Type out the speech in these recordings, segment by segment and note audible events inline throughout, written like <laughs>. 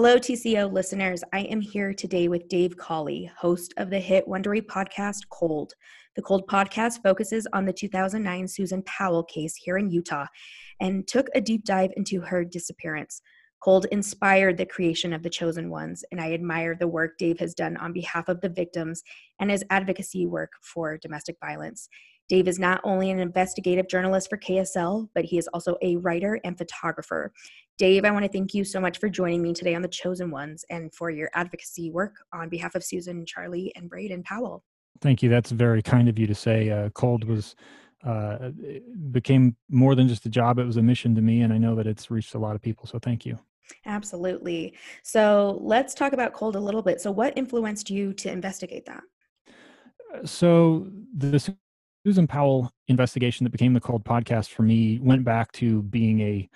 Hello, TCO listeners. I am here today with Dave Cawley, host of the hit Wondery podcast Cold. The Cold podcast focuses on the 2009 Susan Powell case here in Utah and took a deep dive into her disappearance. Cold inspired the creation of The Chosen Ones, and I admire the work Dave has done on behalf of the victims and his advocacy work for domestic violence. Dave is not only an investigative journalist for KSL, but he is also a writer and photographer. Dave, I want to thank you so much for joining me today on The Chosen Ones and for your advocacy work on behalf of Susan, Charlie, and Braden Powell. Thank you. That's very kind of you to say. Uh, Cold was uh, became more than just a job; it was a mission to me, and I know that it's reached a lot of people. So, thank you. Absolutely. So, let's talk about Cold a little bit. So, what influenced you to investigate that? So, the Susan Powell investigation that became the Cold podcast for me went back to being a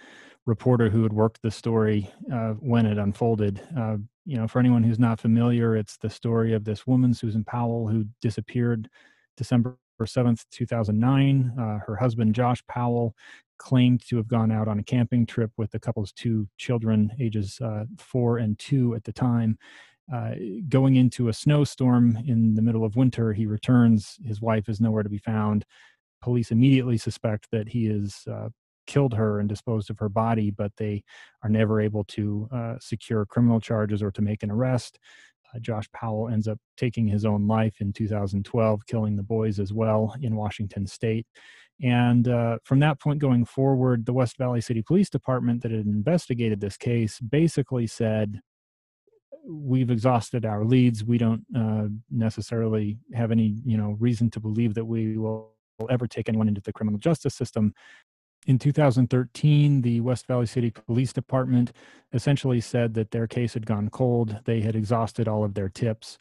reporter who had worked the story uh, when it unfolded. Uh, you know, for anyone who's not familiar, it's the story of this woman, Susan Powell, who disappeared December 7th, 2009. Uh, her husband, Josh Powell, claimed to have gone out on a camping trip with the couple's two children, ages uh, four and two at the time. Uh, going into a snowstorm in the middle of winter, he returns. His wife is nowhere to be found. Police immediately suspect that he is uh, killed her and disposed of her body, but they are never able to uh, secure criminal charges or to make an arrest. Uh, Josh Powell ends up taking his own life in 2012, killing the boys as well in Washington state. And uh, from that point going forward, the West Valley City Police Department that had investigated this case basically said, we've exhausted our leads. We don't uh, necessarily have any, you know, reason to believe that we will ever take anyone into the criminal justice system. In 2013, the West Valley City Police Department essentially said that their case had gone cold. They had exhausted all of their tips.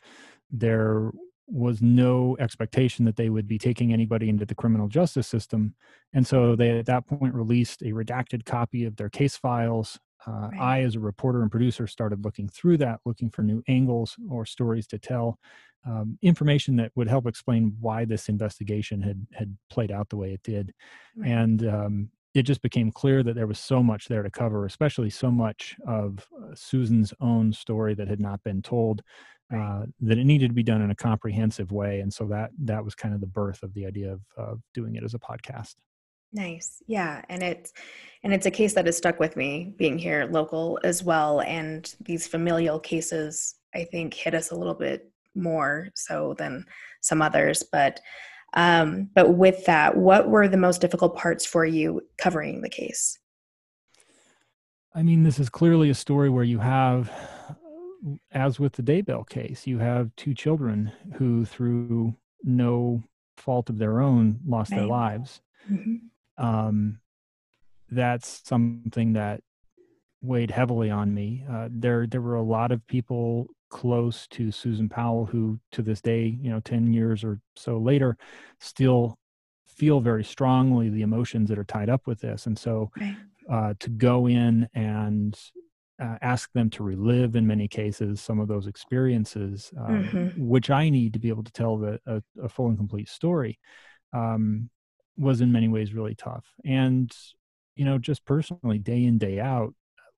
There was no expectation that they would be taking anybody into the criminal justice system. And so they, at that point, released a redacted copy of their case files uh, right. I, as a reporter and producer, started looking through that, looking for new angles or stories to tell, um, information that would help explain why this investigation had had played out the way it did, right. and um, it just became clear that there was so much there to cover, especially so much of uh, Susan's own story that had not been told. Uh, that it needed to be done in a comprehensive way, and so that that was kind of the birth of the idea of, of doing it as a podcast. Nice. Yeah, and it's and it's a case that has stuck with me being here local as well and these familial cases I think hit us a little bit more so than some others, but um but with that, what were the most difficult parts for you covering the case? I mean, this is clearly a story where you have as with the Daybell case, you have two children who through no fault of their own lost right. their lives. Mm-hmm um, that's something that weighed heavily on me. Uh, there, there were a lot of people close to Susan Powell who, to this day, you know, ten years or so later, still feel very strongly the emotions that are tied up with this. And so, uh, to go in and uh, ask them to relive, in many cases, some of those experiences, uh, mm-hmm. which I need to be able to tell the, a, a full and complete story. Um, was in many ways really tough. And, you know, just personally, day in, day out,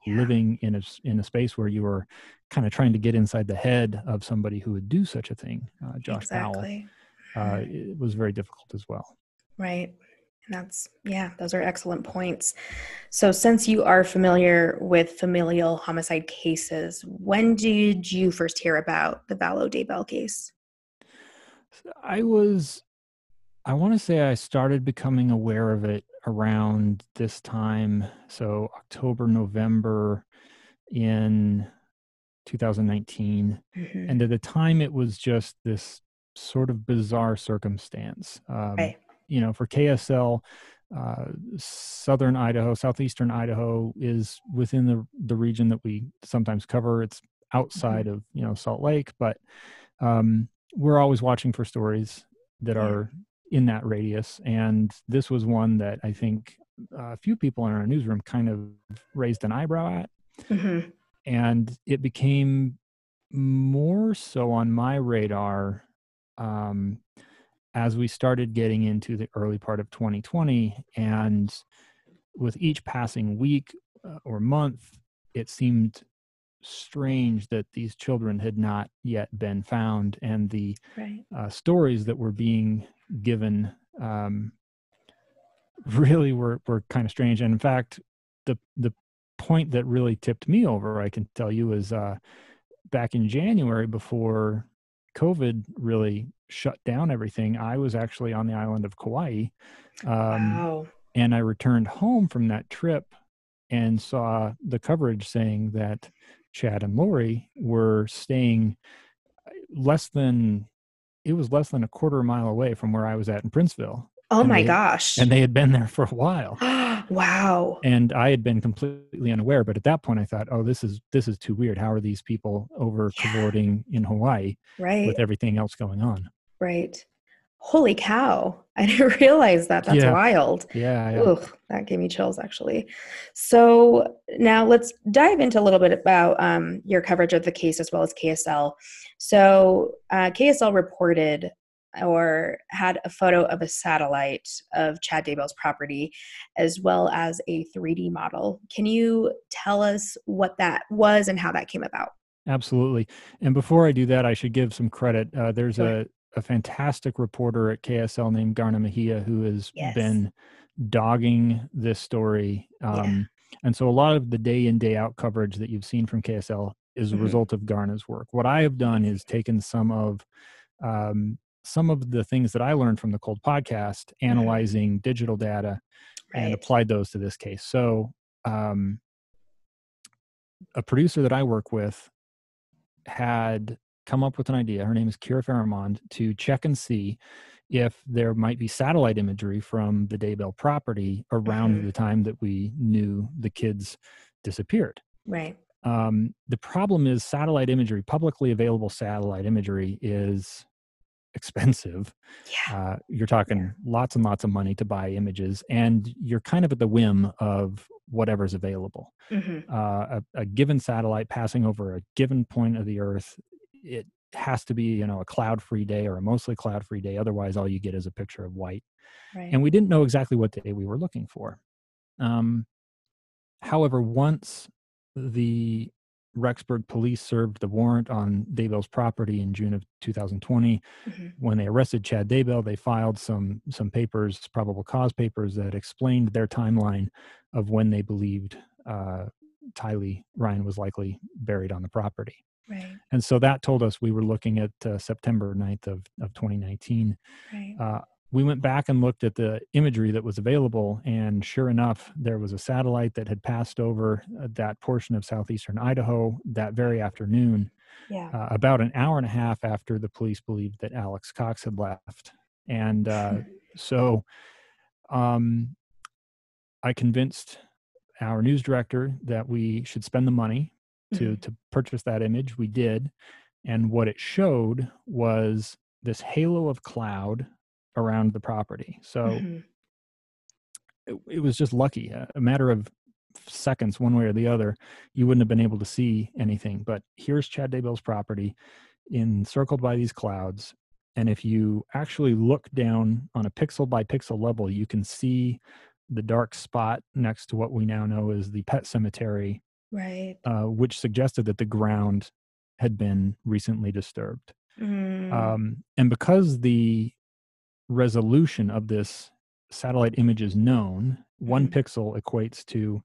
yeah. living in a, in a space where you were kind of trying to get inside the head of somebody who would do such a thing, uh, Josh exactly. Powell, uh, it was very difficult as well. Right. And that's, yeah, those are excellent points. So, since you are familiar with familial homicide cases, when did you first hear about the Vallow Daybell case? I was I want to say I started becoming aware of it around this time. So October, November in 2019. Mm-hmm. And at the time, it was just this sort of bizarre circumstance. Um, right. You know, for KSL, uh, southern Idaho, southeastern Idaho is within the, the region that we sometimes cover. It's outside mm-hmm. of, you know, Salt Lake, but um, we're always watching for stories that yeah. are in that radius. And this was one that I think a few people in our newsroom kind of raised an eyebrow at. Mm-hmm. And it became more so on my radar um, as we started getting into the early part of 2020. And with each passing week uh, or month, it seemed strange that these children had not yet been found and the Right. uh, stories that were being given um, really were, were kind of strange and in fact the the point that really tipped me over i can tell you is uh, back in january before covid really shut down everything i was actually on the island of kauai um, wow. and I returned home from that trip and saw the coverage saying that Chad and Lori were staying uh, less than it was less than a quarter mile away from where I was at in Princeville. Oh and my they- gosh. And they had been there for a while. <gasps> wow. And I had been completely unaware, but at that point I thought, oh, this is this is too weird. How are these people over Yeah. cavorting in Hawaii Right. with everything else going on? right. Holy cow. <laughs> I didn't realize that. That's Yeah. wild. Yeah, yeah. Ugh, that gave me chills actually. So now let's dive into a little bit about um, your coverage of the case as well as KSL. So uh, KSL reported or had a photo of a satellite of Chad Daybell's property as well as a 3D model. Can you tell us what that was and how that came about? Absolutely. And before I do that, I should give some credit. Uh, there's a, a fantastic reporter at KSL named Garna Mejia who has Yes. been dogging this story. Um, And so a lot of the day in, day out coverage that you've seen from KSL is a Mhm. result of Garna's work. What I have done is taken some of um, some of the things that I learned from the Cold podcast, analyzing digital data, and applied those to this case. So, um, a producer that I work with had come up with an idea. Her name is Kira Faramond to check and see if there might be satellite imagery from the Daybell property around Mhm. the time that we knew the kids disappeared. Right. Um, the problem is satellite imagery, publicly available satellite imagery, is expensive. Yeah. Uh, you're talking lots and lots of money to buy images, and you're kind of at the whim of whatever's available. hmm Uh, a, a given satellite passing over a given point of the Earth, it has to be, you know, a cloud-free day or a mostly cloud-free day. Otherwise, all you get is a picture of white. Right. And we didn't know exactly what day we were looking for. Um, however, once the Rexburg police served the warrant on Daybell's property in June of 2020, Mhm. when they arrested Chad Daybell, they filed some some papers, probable cause papers, that explained their timeline of when they believed uh, Tylee Ryan was likely buried on the property. Right. And so that told us we were looking at uh, September 9th of, of 2019. Right. Uh, we went back and looked at the imagery that was available, and sure enough, there was a satellite that had passed over uh, that portion of southeastern Idaho that very afternoon, Yeah. uh, about an hour and a half after the police believed that Alex Cox had left. And uh, <laughs> so um, I convinced our news director that we should spend the money to Mhm. to purchase that image. We did, and what it showed was this halo of cloud around the property. So Mhm. it, it was just lucky, a, a matter of seconds, one way or the other. You wouldn't have been able to see anything. But here's Chad Daybell's property, encircled by these clouds. And if you actually look down on a pixel by pixel level, you can see the dark spot next to what we now know is the pet cemetery Right. uh, which suggested that the ground had been recently disturbed. Mm. Um, and because the resolution of this satellite image is known, one Mhm. pixel equates to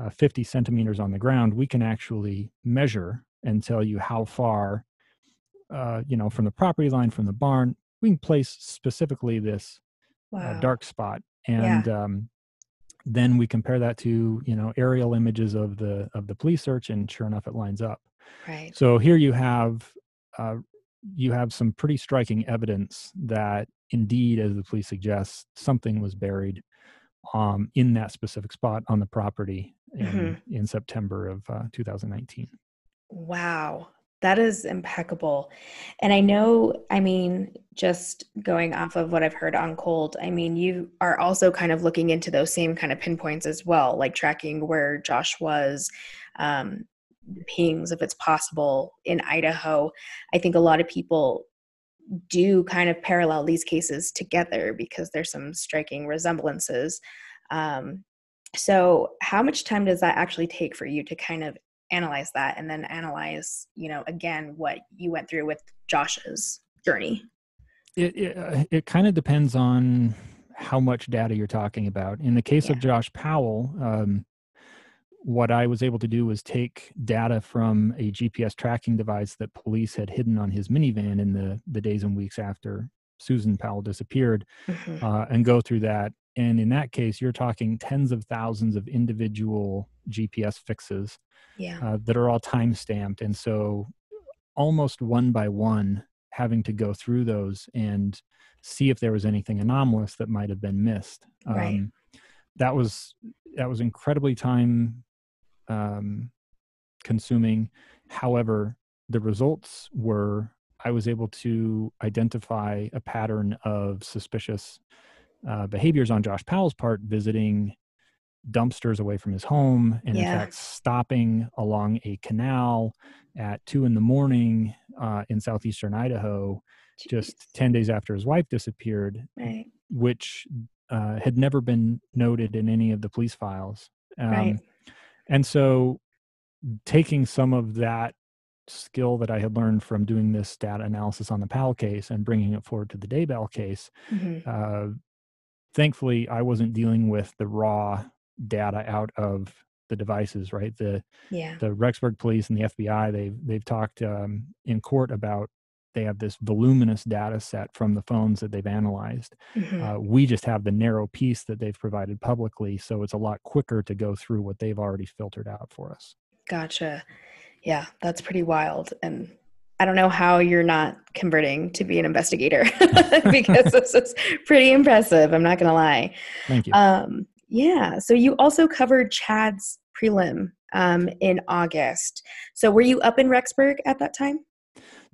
uh, 50 centimeters on the ground, we can actually measure and tell you how far, uh, you know, from the property line, from the barn, we can place specifically this wow. uh, dark spot. Yeah. And um, then we compare that to, you know, aerial images of the of the police search, and sure enough, it lines up. Right. So here you have uh, you have some pretty striking evidence that indeed, as the police suggest, something was buried um, in that specific spot on the property in, Mhm. in September of uh, 2019. Wow. That is impeccable. And I know, I mean, just going off of what I've heard on Cold, I mean, you are also kind of looking into those same kind of pinpoints as well, like tracking where Josh was, um, pings, if it's possible, in Idaho. I think a lot of people do kind of parallel these cases together because there's some striking resemblances. Um, so, how much time does that actually take for you to kind of analyze that and then analyze, you know, again what you went through with Josh's journey? It it, uh, it kind of depends on how much data you're talking about. In the case yeah. of Josh Powell, um, what I was able to do was take data from a GPS tracking device that police had hidden on his minivan in the the days and weeks after Susan Powell disappeared, mm-hmm. uh, and go through that. And in that case, you're talking tens of thousands of individual GPS fixes yeah. uh, that are all time stamped, and so almost one by one, having to go through those and see if there was anything anomalous that might have been missed. Right. Um, that was that was incredibly time um, consuming. However, the results were I was able to identify a pattern of suspicious uh, behaviors on Josh Powell's part, visiting dumpsters away from his home, and yeah. in fact, stopping along a canal at two in the morning uh, in southeastern Idaho, Jeez. just 10 days after his wife disappeared, right. which uh, had never been noted in any of the police files. Um, right. And so, taking some of that skill that I had learned from doing this data analysis on the Powell case and bringing it forward to the Daybell case, mm-hmm. uh, thankfully, I wasn't dealing with the raw data out of the devices. Right, the yeah. the Rexburg police and the FBI they've they've talked um, in court about they have this voluminous data set from the phones that they've analyzed. Mm-hmm. Uh, we just have the narrow piece that they've provided publicly, so it's a lot quicker to go through what they've already filtered out for us. Gotcha. Yeah, that's pretty wild. And I don't know how you're not converting to be an investigator <laughs> because this is pretty impressive. I'm not going to lie. Thank you. Um, yeah. So you also covered Chad's prelim um, in August. So were you up in Rexburg at that time?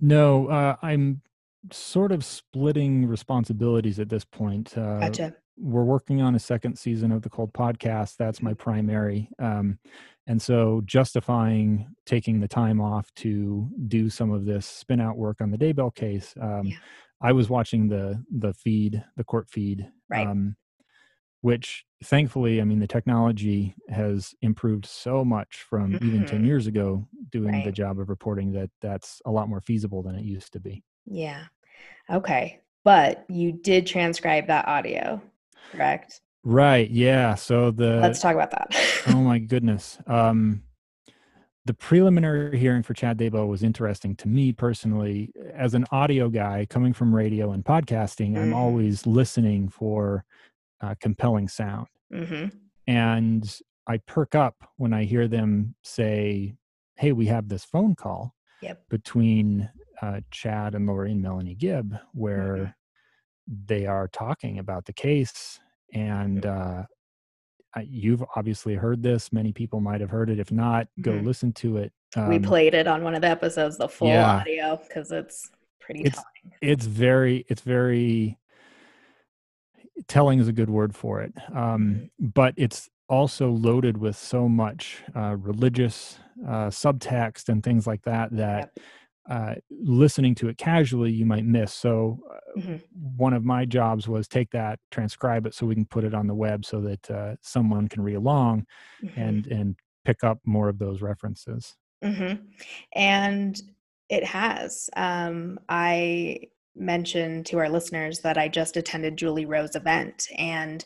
No, uh, I'm sort of splitting responsibilities at this point. Uh, gotcha. We're working on a second season of the Cold Podcast. That's my primary. Um, and so justifying taking the time off to do some of this spin out work on the Daybell case, um, yeah. I was watching the the feed, the court feed, right. um, which thankfully, I mean, the technology has improved so much from mm-hmm. even 10 mm-hmm. years ago doing right. the job of reporting that that's a lot more feasible than it used to be. Yeah. Okay. But you did transcribe that audio, correct? Right. Yeah. So the let's talk about that. oh my <laughs> goodness. Um, the preliminary hearing for Chad Daybell was interesting to me personally. As an audio guy coming from radio and podcasting, mm-hmm. I'm always listening for uh, compelling sound. Mm-hmm. And I perk up when I hear them say, Hey, we have this phone call yep. between uh, Chad and Lori and Melanie Gibb where mm-hmm. They are talking about the case and uh, you've obviously heard this. Many people might have heard it. If not, go mm-hmm. listen to it. Um, we played it on one of the episodes, the full yeah, audio, because it's pretty. It's telling. it's very it's very telling is a good word for it, um, mm-hmm. but it's also loaded with so much uh, religious uh, subtext and things like that that. Yep uh, listening to it casually you might miss so uh, mm-hmm. one of my jobs was take that transcribe it so we can put it on the web so that uh, someone can read along mm-hmm. and and pick up more of those references mm-hmm. and it has um, i mentioned to our listeners that i just attended julie rowe's event and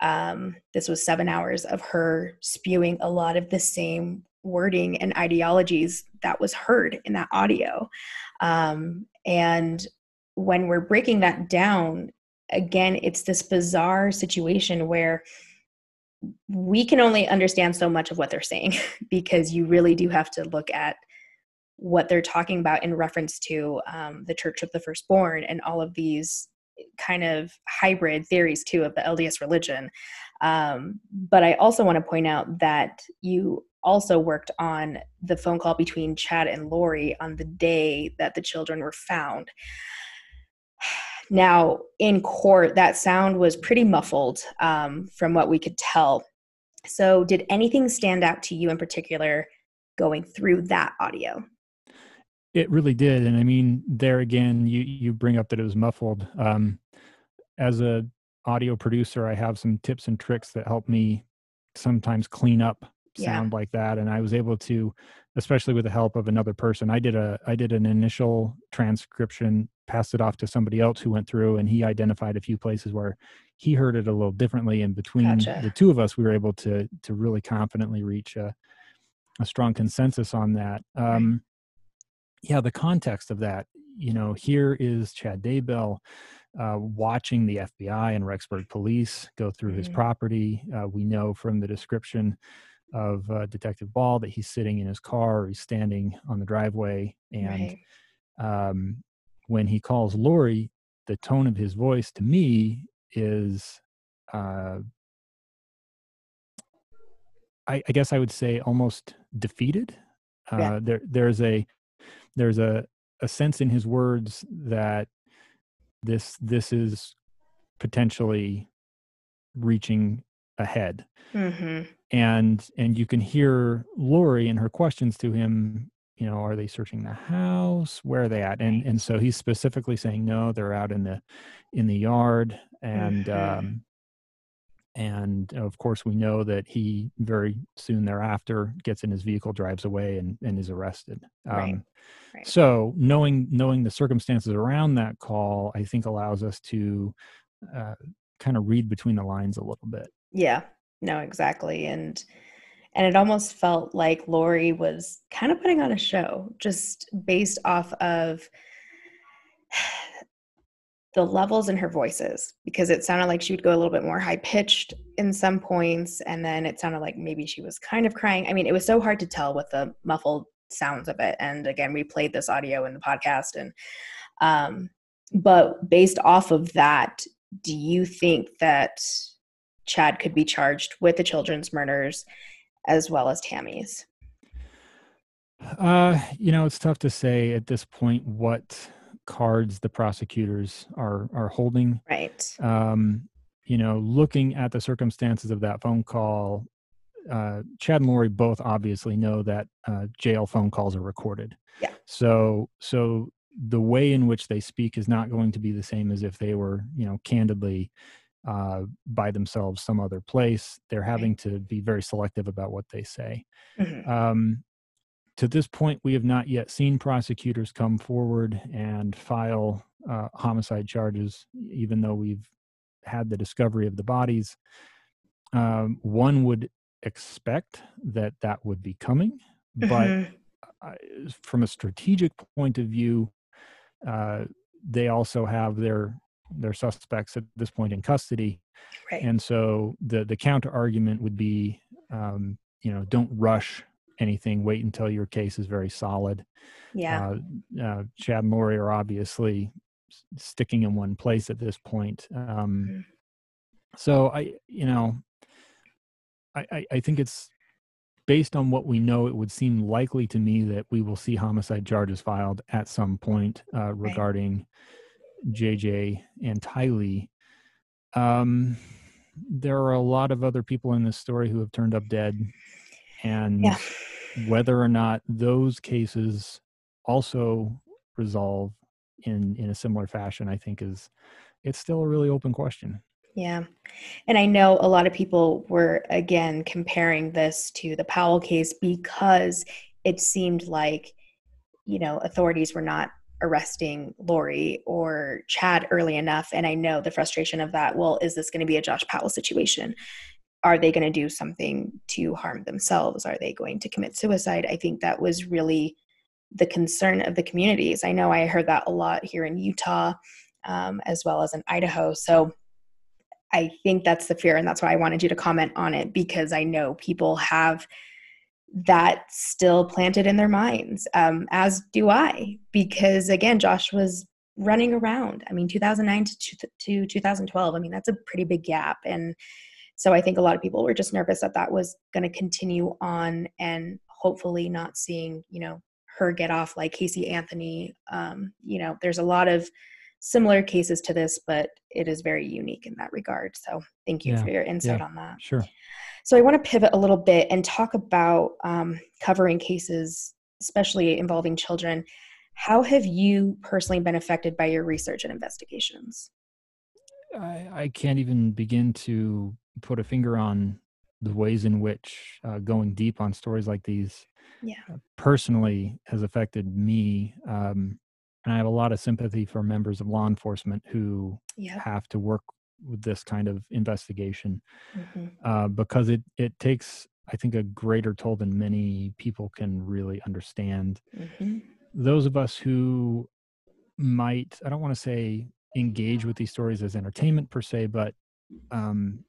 um, this was seven hours of her spewing a lot of the same wording and ideologies that was heard in that audio. Um, and when we're breaking that down, again, it's this bizarre situation where we can only understand so much of what they're saying <laughs> because you really do have to look at what they're talking about in reference to um, the Church of the Firstborn and all of these kind of hybrid theories too of the LDS religion. Um, but I also want to point out that you also worked on the phone call between Chad and Lori on the day that the children were found. <sighs> Now, in court, that sound was pretty muffled um, from what we could tell. So, did anything stand out to you in particular going through that audio? It really did, and I mean, there again, you you bring up that it was muffled. Um, as a audio producer, I have some tips and tricks that help me sometimes clean up sound yeah. like that and i was able to especially with the help of another person i did a i did an initial transcription passed it off to somebody else who went through and he identified a few places where he heard it a little differently and between gotcha. the two of us we were able to to really confidently reach a, a strong consensus on that um yeah the context of that you know here is chad daybell uh, watching the FBI and Rexburg police go through mm-hmm. his property. Uh, we know from the description of uh, Detective Ball that he's sitting in his car or he's standing on the driveway. And right. um, when he calls Lori, the tone of his voice to me is, uh, I, I, guess I would say almost defeated. Yeah. Uh, there, there's a, there's a, a sense in his words that this this is potentially reaching ahead mm-hmm. And and you can hear lori and her questions to him you know are they searching the house? Where are they at? And and so he's specifically saying no they're out in the in the yard. And mm-hmm. um and of course we know that he very soon thereafter gets in his vehicle drives away and, and is arrested. Um, right. Right. so knowing knowing the circumstances around that call i think allows us to uh, kind of read between the lines a little bit. Yeah no exactly and and it almost felt like lori was kind of putting on a show just based off of <sighs> the levels in her voices because it sounded like she would go a little bit more high pitched in some points and then it sounded like maybe she was kind of crying. I mean it was so hard to tell with the muffled sounds of it and again we played this audio in the podcast and um but based off of that do you think that chad could be charged with the children's murders as well as tammy's uh you know it's tough to say at this point what cards the prosecutors are are holding. Right. Um, you know, looking at the circumstances of that phone call, uh, Chad and Lori both obviously know that uh, jail phone calls are recorded. Yeah. So so the way in which they speak is not going to be the same as if they were, you know, candidly uh, by themselves some other place. They're having to be very selective about what they say. Mm-hmm. Um, to this point, we have not yet seen prosecutors come forward and file uh, homicide charges, even though we've had the discovery of the bodies. Um, one would expect that that would be coming, but mm-hmm. from a strategic point of view, uh, they also have their their suspects at this point in custody, right. and so the the counter argument would be, um, you know, don't rush anything. Wait until your case is very solid. Yeah. Uh, uh, Chad and Lori are obviously sticking in one place at this point. Um, mm-hmm. So I, you know, I, I, I think it's based on what we know, it would seem likely to me that we will see homicide charges filed at some point uh, regarding. JJ and Tylee. Um, there are a lot of other people in this story who have turned up dead, and yeah. whether or not those cases also resolve in in a similar fashion i think is it's still a really open question. Yeah. And i know a lot of people were again comparing this to the powell case because it seemed like you know authorities were not arresting Lori or Chad early enough. And I know the frustration of that. Well, is this going to be a Josh Powell situation? are they going to do something to harm themselves? Are they going to commit suicide? I think that was really the concern of the communities. I know I heard that a lot here in Utah um, as well as in Idaho. So I think that's the fear, and that's why I wanted you to comment on it because I know people have that still planted in their minds, um, as do I. Because again, Josh was running around. I mean, 2009 to, to 2012. I mean, that's a pretty big gap, and so I think a lot of people were just nervous that that was going to continue on and hopefully not seeing, you know, her get off like Casey Anthony. Um, you know, there's a lot of similar cases to this, but it is very unique in that regard. So thank you yeah. for your insight yeah. on that. Sure. So I want to pivot a little bit and talk about um, covering cases, especially involving children. How have you personally been affected by your research and investigations? I, I can't even begin to put a finger on the ways in which uh, going deep on stories like these yeah. uh, personally has affected me. Um, and I have a lot of sympathy for members of law enforcement who Yeah. have to work with this kind of investigation hmm uh, because it it takes I think a greater toll than many people can really understand. hmm Those of us who might I don't want to say engage with these stories as entertainment per se, but um,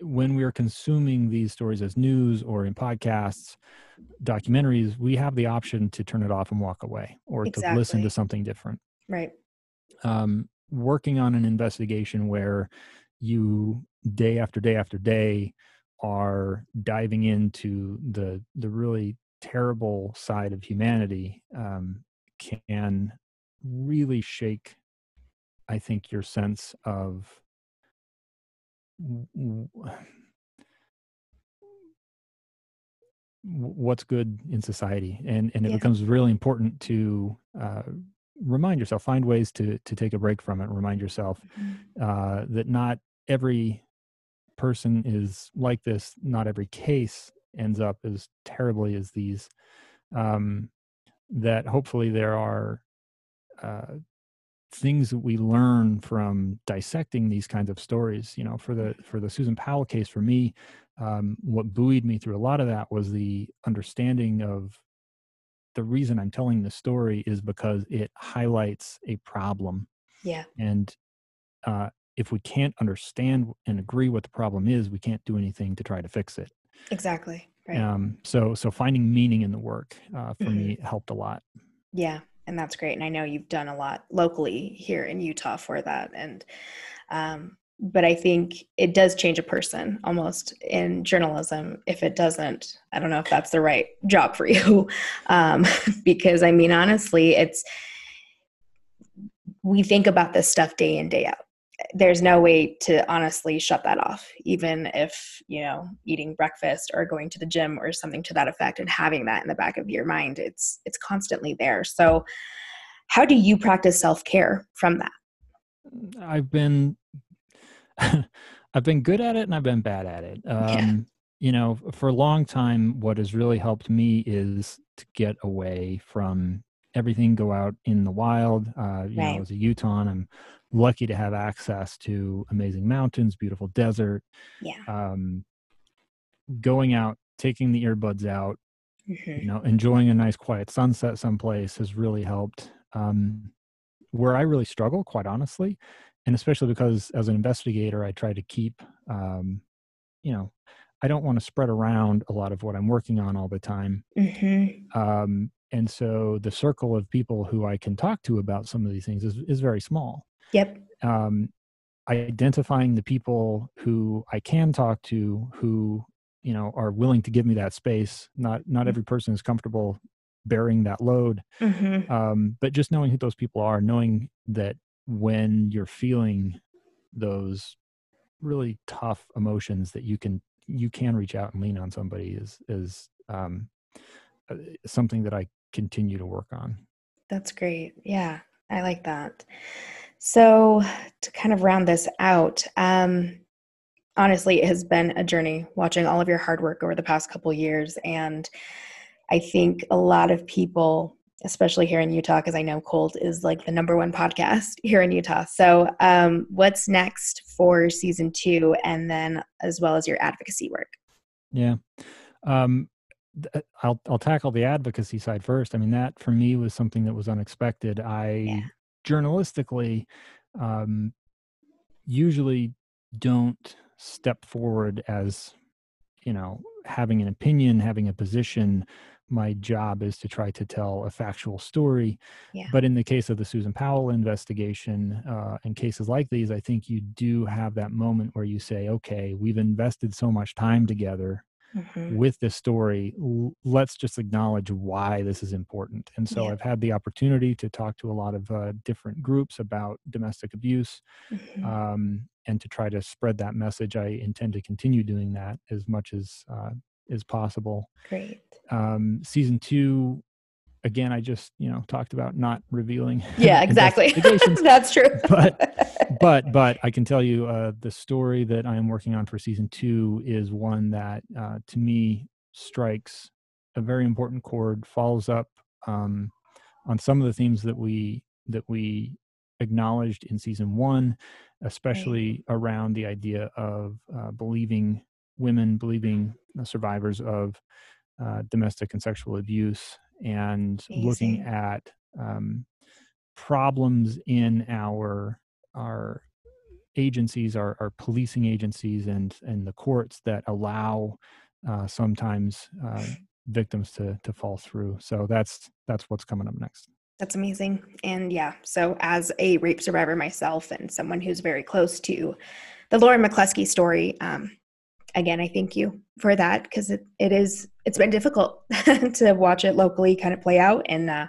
when we are consuming these stories as news or in podcasts, documentaries, we have the option to turn it off and walk away or to listen to something different Right. um, working on an investigation where you day after day after day are diving into the the really terrible side of humanity um, can really shake i think your sense of what's good in society and and it Yeah. becomes really important to uh, remind yourself find ways to to take a break from it remind yourself Mhm. uh, that not every person is like this not every case ends up as terribly as these um, that hopefully there are uh, things that we learn from dissecting these kinds of stories you know for the for the susan powell case for me um, what buoyed me through a lot of that was the understanding of the reason i'm telling this story is because it highlights a problem Yeah. and uh, if we can't understand and agree what the problem is we can't do anything to try to fix it Exactly. Right. um, so so finding meaning in the work uh, for Mhm. me helped a lot Yeah, and that's great. And I know you've done a lot locally here in Utah for that. And um, but I think it does change a person almost in journalism. If it doesn't, I don't know if that's the right job for <laughs> you. Um, <laughs> because I mean, honestly, it's we think about this stuff day in, day out. There's no way to honestly shut that off, even if, you know, eating breakfast or going to the gym or something to that effect and having that in the back of your mind, it's it's constantly there. So how do you practice self-care from that? I've been <laughs> I've been good at it and I've been bad at it. Um, You know, for a long time, what has really helped me is to get away from everything, go out in the wild. Uh, you Right. know, as a Utah, I'm lucky to have access to amazing mountains, beautiful desert. Yeah. Um, going out, taking the earbuds out, Mhm. you know enjoying a nice quiet sunset someplace has really helped um, where i really struggle quite honestly and especially because as an investigator i try to keep um, you know i don't want to spread around a lot of what i'm working on all the time Mhm. um, and so the circle of people who i can talk to about some of these things is, is very small Yep. um, identifying the people who I can talk to who you know are willing to give me that space. Not not Mm. every person is comfortable bearing that load, Mhm. um, but just knowing who those people are, knowing that when you're feeling those really tough emotions, that you can you can reach out and lean on somebody is is um, uh, something that I continue to work on. That's great. Yeah, I like that. So, to kind of round this out, um, honestly, it has been a journey watching all of your hard work over the past couple years. And I think a lot of people, especially here in Utah, because I know Cold is like the number one podcast <laughs> here in Utah. So, um, what's next for season two, and then as well as your advocacy work? Yeah. Um, I'll I'll tackle the advocacy side first. I mean, that for me was something that was unexpected. I Yeah. journalistically um, usually don't step forward as you know having an opinion, having a position. My job is to try to tell a factual story. Yeah. But in the case of the Susan Powell investigation uh, and cases like these, I think you do have that moment where you say, okay, we've invested so much time together Mhm. with this story l- let's just acknowledge why this is important and so Yeah. i've had the opportunity to talk to a lot of uh, different groups about domestic abuse Mhm. um, and to try to spread that message i intend to continue doing that as much as uh, as possible Great. um, season two again, I just you know talked about not revealing. <laughs> Yeah, exactly. <laughs> That's true. <laughs> but but but I can tell you uh, the story that I am working on for season two is one that uh, to me strikes a very important chord, follows up um, on some of the themes that we that we acknowledged in season one, especially right. around the idea of uh, believing women, believing survivors of uh, domestic and sexual abuse, and Amazing. looking at um, problems in our our agencies, our, our policing agencies, and and the courts that allow uh, sometimes uh, victims to to fall through. So that's that's what's coming up next. That's amazing. And yeah, so as a rape survivor myself and someone who's very close to the Lauren McCluskey story, um, again, I thank you for that because it, it is, it's been difficult <laughs> to watch it locally kind of play out. And uh,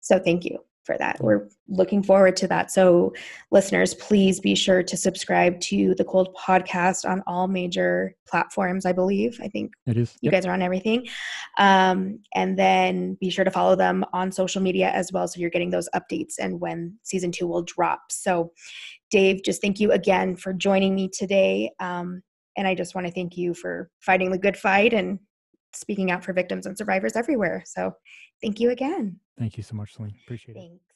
so thank you for that. We're looking forward to that. So, listeners, please be sure to subscribe to the Cold Podcast on all major platforms. I believe. I think it is. You yep. guys are on everything, um, and then be sure to follow them on social media as well, so you're getting those updates and when season two will drop. So, Dave, just thank you again for joining me today. Um, and I just want to thank you for fighting the good fight and speaking out for victims and survivors everywhere. So, thank you again. Thank you so much, Celene. Appreciate Thanks. it.